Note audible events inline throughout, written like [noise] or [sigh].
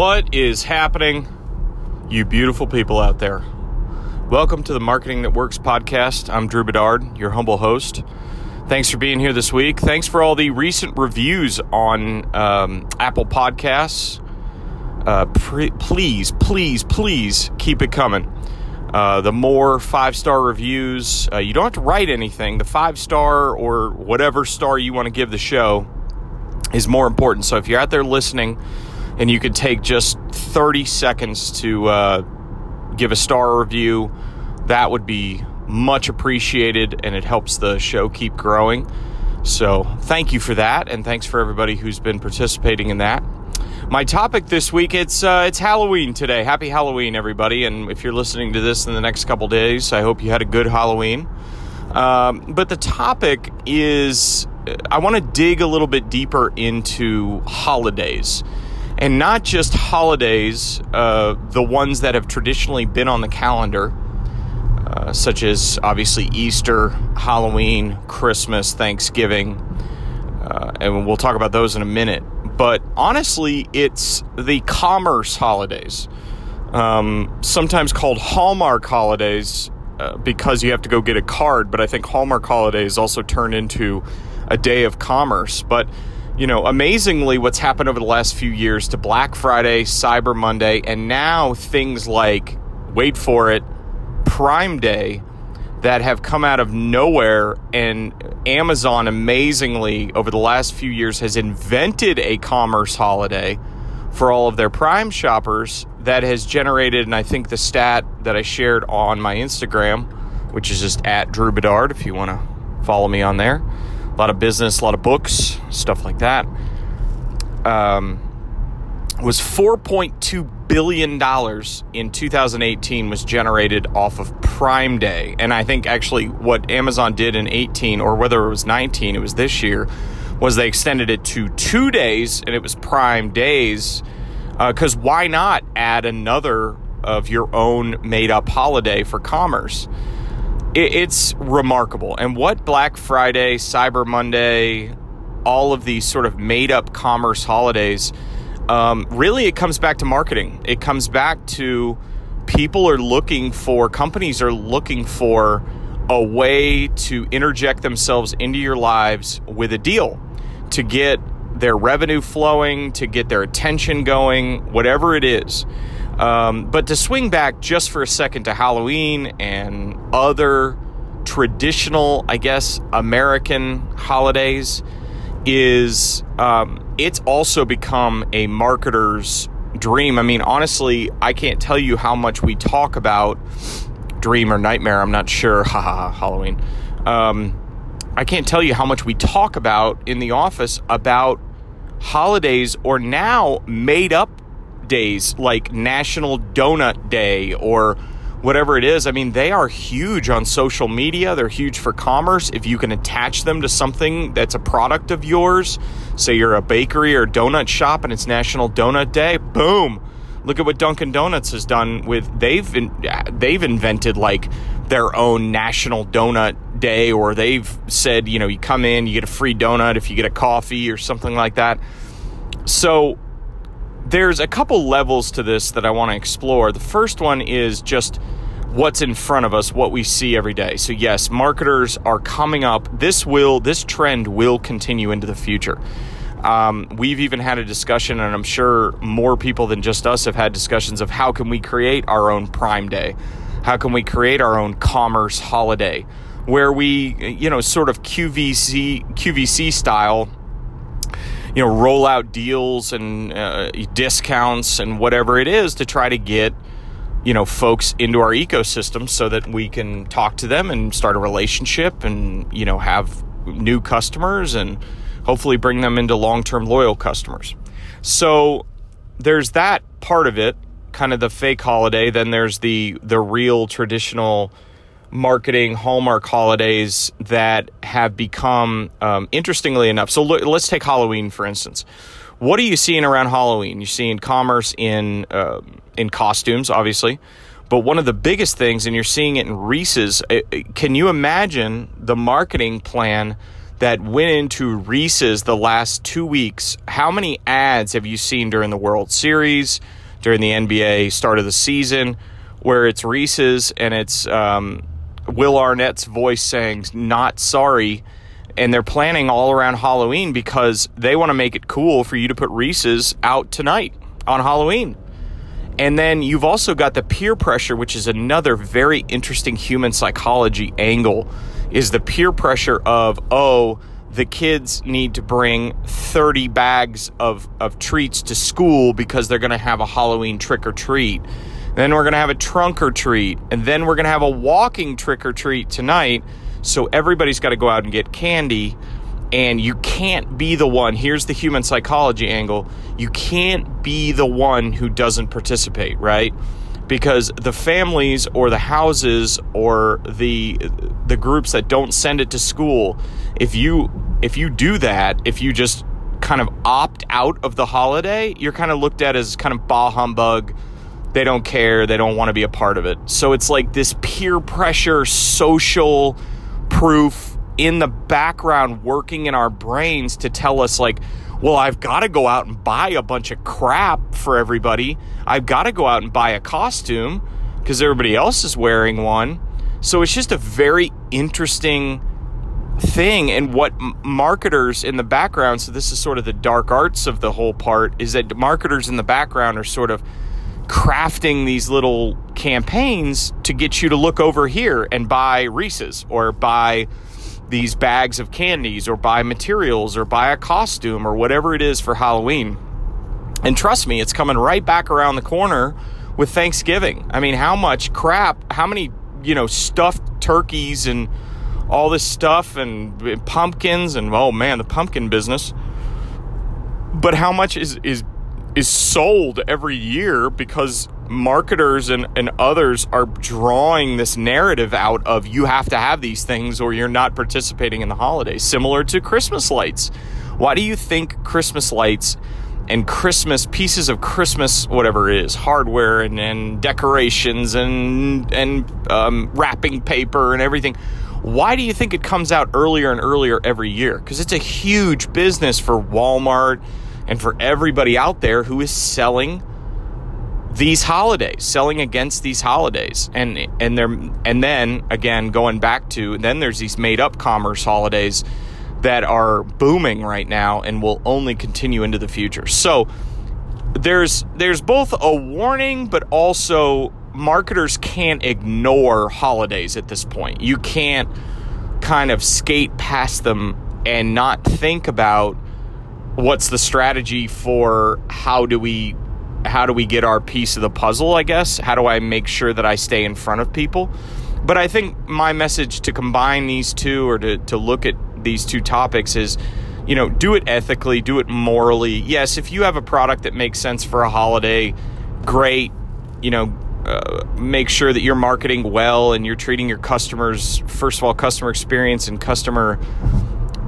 What is happening, you beautiful people out there? Welcome to the Marketing That Works podcast. I'm Drew Bedard, your humble host. Thanks for being here this week. Thanks for all the recent reviews on um, Apple Podcasts. Uh, pre- please, please, please keep it coming. Uh, the more five star reviews, uh, you don't have to write anything. The five star or whatever star you want to give the show is more important. So if you're out there listening and you could take just 30 seconds to uh, give a star review, that would be much appreciated and it helps the show keep growing. So, thank you for that and thanks for everybody who's been participating in that. My topic this week it's uh, it's Halloween today. Happy Halloween everybody and if you're listening to this in the next couple days, I hope you had a good Halloween. Um, but the topic is I want to dig a little bit deeper into holidays and not just holidays, uh, the ones that have traditionally been on the calendar, uh, such as obviously Easter, Halloween, Christmas, Thanksgiving, uh, and we'll talk about those in a minute. But honestly, it's the commerce holidays, um, sometimes called Hallmark holidays, uh, because you have to go get a card. But I think Hallmark holidays also turn into a day of commerce. But you know, amazingly, what's happened over the last few years to Black Friday, Cyber Monday, and now things like, wait for it, Prime Day that have come out of nowhere. And Amazon, amazingly, over the last few years, has invented a commerce holiday for all of their Prime shoppers that has generated, and I think the stat that I shared on my Instagram, which is just at Drew Bedard, if you want to follow me on there lot of business, a lot of books, stuff like that. Um, was 4.2 billion dollars in 2018 was generated off of Prime Day, and I think actually what Amazon did in 18 or whether it was 19, it was this year, was they extended it to two days, and it was Prime Days. Because uh, why not add another of your own made up holiday for commerce? It's remarkable. And what Black Friday, Cyber Monday, all of these sort of made up commerce holidays, um, really it comes back to marketing. It comes back to people are looking for, companies are looking for a way to interject themselves into your lives with a deal to get their revenue flowing, to get their attention going, whatever it is. Um, but to swing back just for a second to Halloween and other traditional, I guess, American holidays is um, it's also become a marketer's dream. I mean, honestly, I can't tell you how much we talk about dream or nightmare. I'm not sure. [laughs] Haha, Halloween. Um, I can't tell you how much we talk about in the office about holidays or now made up days like National Donut Day or whatever it is. I mean, they are huge on social media. They're huge for commerce. If you can attach them to something that's a product of yours, say you're a bakery or donut shop and it's National Donut Day, boom. Look at what Dunkin' Donuts has done with they've they've invented like their own National Donut Day or they've said, you know, you come in, you get a free donut if you get a coffee or something like that. So there's a couple levels to this that I want to explore. The first one is just what's in front of us, what we see every day. So yes, marketers are coming up. This will this trend will continue into the future. Um, we've even had a discussion, and I'm sure more people than just us have had discussions of how can we create our own Prime Day, how can we create our own commerce holiday, where we you know sort of QVC QVC style you know roll out deals and uh, discounts and whatever it is to try to get you know folks into our ecosystem so that we can talk to them and start a relationship and you know have new customers and hopefully bring them into long-term loyal customers. So there's that part of it kind of the fake holiday then there's the the real traditional marketing hallmark holidays that have become um, interestingly enough so let's take halloween for instance what are you seeing around halloween you're seeing commerce in uh, in costumes obviously but one of the biggest things and you're seeing it in reese's uh, uh, can you imagine the marketing plan that went into Reese's the last two weeks. How many ads have you seen during the World Series, during the NBA start of the season, where it's Reese's and it's um, Will Arnett's voice saying, not sorry. And they're planning all around Halloween because they want to make it cool for you to put Reese's out tonight on Halloween. And then you've also got the peer pressure, which is another very interesting human psychology angle, is the peer pressure of, oh, the kids need to bring 30 bags of, of treats to school because they're going to have a Halloween trick or treat. Then we're going to have a trunk or treat. And then we're going to have a walking trick or treat tonight. So everybody's got to go out and get candy. And you can't be the one. Here's the human psychology angle. You can't be the one who doesn't participate, right? Because the families or the houses or the the groups that don't send it to school, if you if you do that, if you just kind of opt out of the holiday, you're kind of looked at as kind of bah humbug they don't care. They don't want to be a part of it. So it's like this peer pressure, social proof in the background working in our brains to tell us, like, well, I've got to go out and buy a bunch of crap for everybody. I've got to go out and buy a costume because everybody else is wearing one. So it's just a very interesting thing. And what marketers in the background, so this is sort of the dark arts of the whole part, is that marketers in the background are sort of crafting these little campaigns to get you to look over here and buy Reese's or buy these bags of candies or buy materials or buy a costume or whatever it is for Halloween. And trust me, it's coming right back around the corner with Thanksgiving. I mean, how much crap, how many, you know, stuffed turkeys and all this stuff and pumpkins and oh man, the pumpkin business. But how much is is is sold every year because marketers and, and others are drawing this narrative out of you have to have these things or you're not participating in the holiday, similar to Christmas lights. Why do you think Christmas lights and Christmas pieces of Christmas, whatever it is, hardware and, and decorations and and um, wrapping paper and everything? Why do you think it comes out earlier and earlier every year? Because it's a huge business for Walmart and for everybody out there who is selling these holidays, selling against these holidays. And and there and then again going back to then there's these made up commerce holidays that are booming right now and will only continue into the future. So there's there's both a warning but also marketers can't ignore holidays at this point. You can't kind of skate past them and not think about what's the strategy for how do we how do we get our piece of the puzzle i guess? How do i make sure that i stay in front of people? But i think my message to combine these two or to, to look at these two topics is you know do it ethically do it morally. Yes if you have a product that makes sense for a holiday great. You know uh, make sure that you're marketing well and you're treating your customers first of all customer experience and customer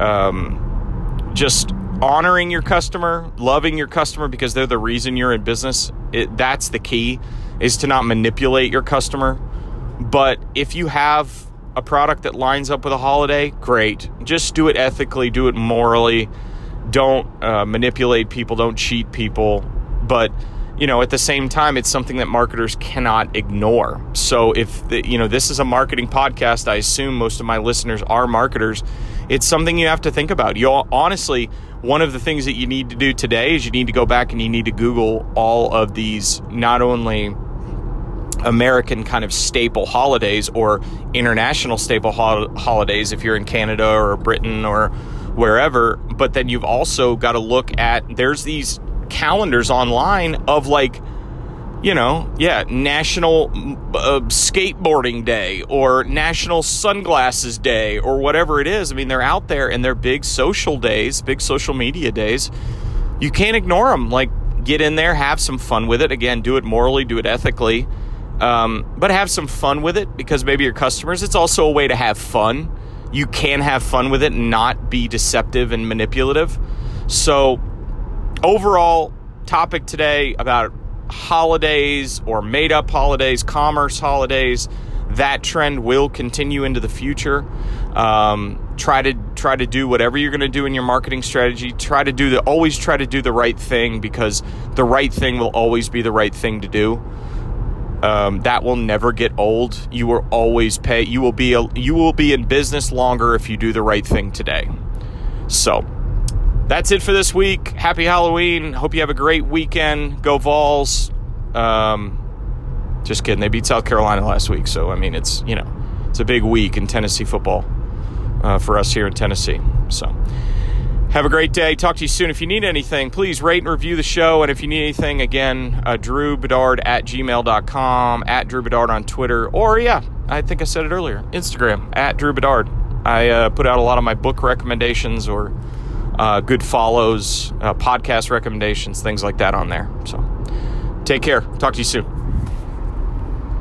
um, just honoring your customer, loving your customer because they're the reason you're in business. It, that's the key is to not manipulate your customer. But if you have a product that lines up with a holiday, great. Just do it ethically, do it morally. Don't uh, manipulate people, don't cheat people. But you know, at the same time, it's something that marketers cannot ignore. So if the, you know this is a marketing podcast, I assume most of my listeners are marketers. It's something you have to think about. You honestly, one of the things that you need to do today is you need to go back and you need to Google all of these not only American kind of staple holidays or international staple ho- holidays if you're in Canada or Britain or wherever, but then you've also got to look at there's these calendars online of like you know, yeah, National uh, Skateboarding Day or National Sunglasses Day or whatever it is. I mean, they're out there and they're big social days, big social media days. You can't ignore them. Like, get in there, have some fun with it. Again, do it morally, do it ethically, um, but have some fun with it because maybe your customers, it's also a way to have fun. You can have fun with it and not be deceptive and manipulative. So, overall, topic today about holidays or made up holidays, commerce holidays, that trend will continue into the future. Um, try to try to do whatever you're going to do in your marketing strategy. Try to do the always try to do the right thing because the right thing will always be the right thing to do. Um, that will never get old. You will always pay. You will be a, you will be in business longer if you do the right thing today. So that's it for this week. Happy Halloween. Hope you have a great weekend. Go Vols. Um, just kidding. They beat South Carolina last week, so I mean it's you know it's a big week in Tennessee football uh, for us here in Tennessee. So. Have a great day. Talk to you soon. If you need anything, please rate and review the show. And if you need anything, again, uh, Drew Bedard at gmail.com, at Drew Bedard on Twitter, or yeah, I think I said it earlier, Instagram, at Drew Bedard. I uh, put out a lot of my book recommendations or uh, good follows, uh, podcast recommendations, things like that on there. So take care. Talk to you soon.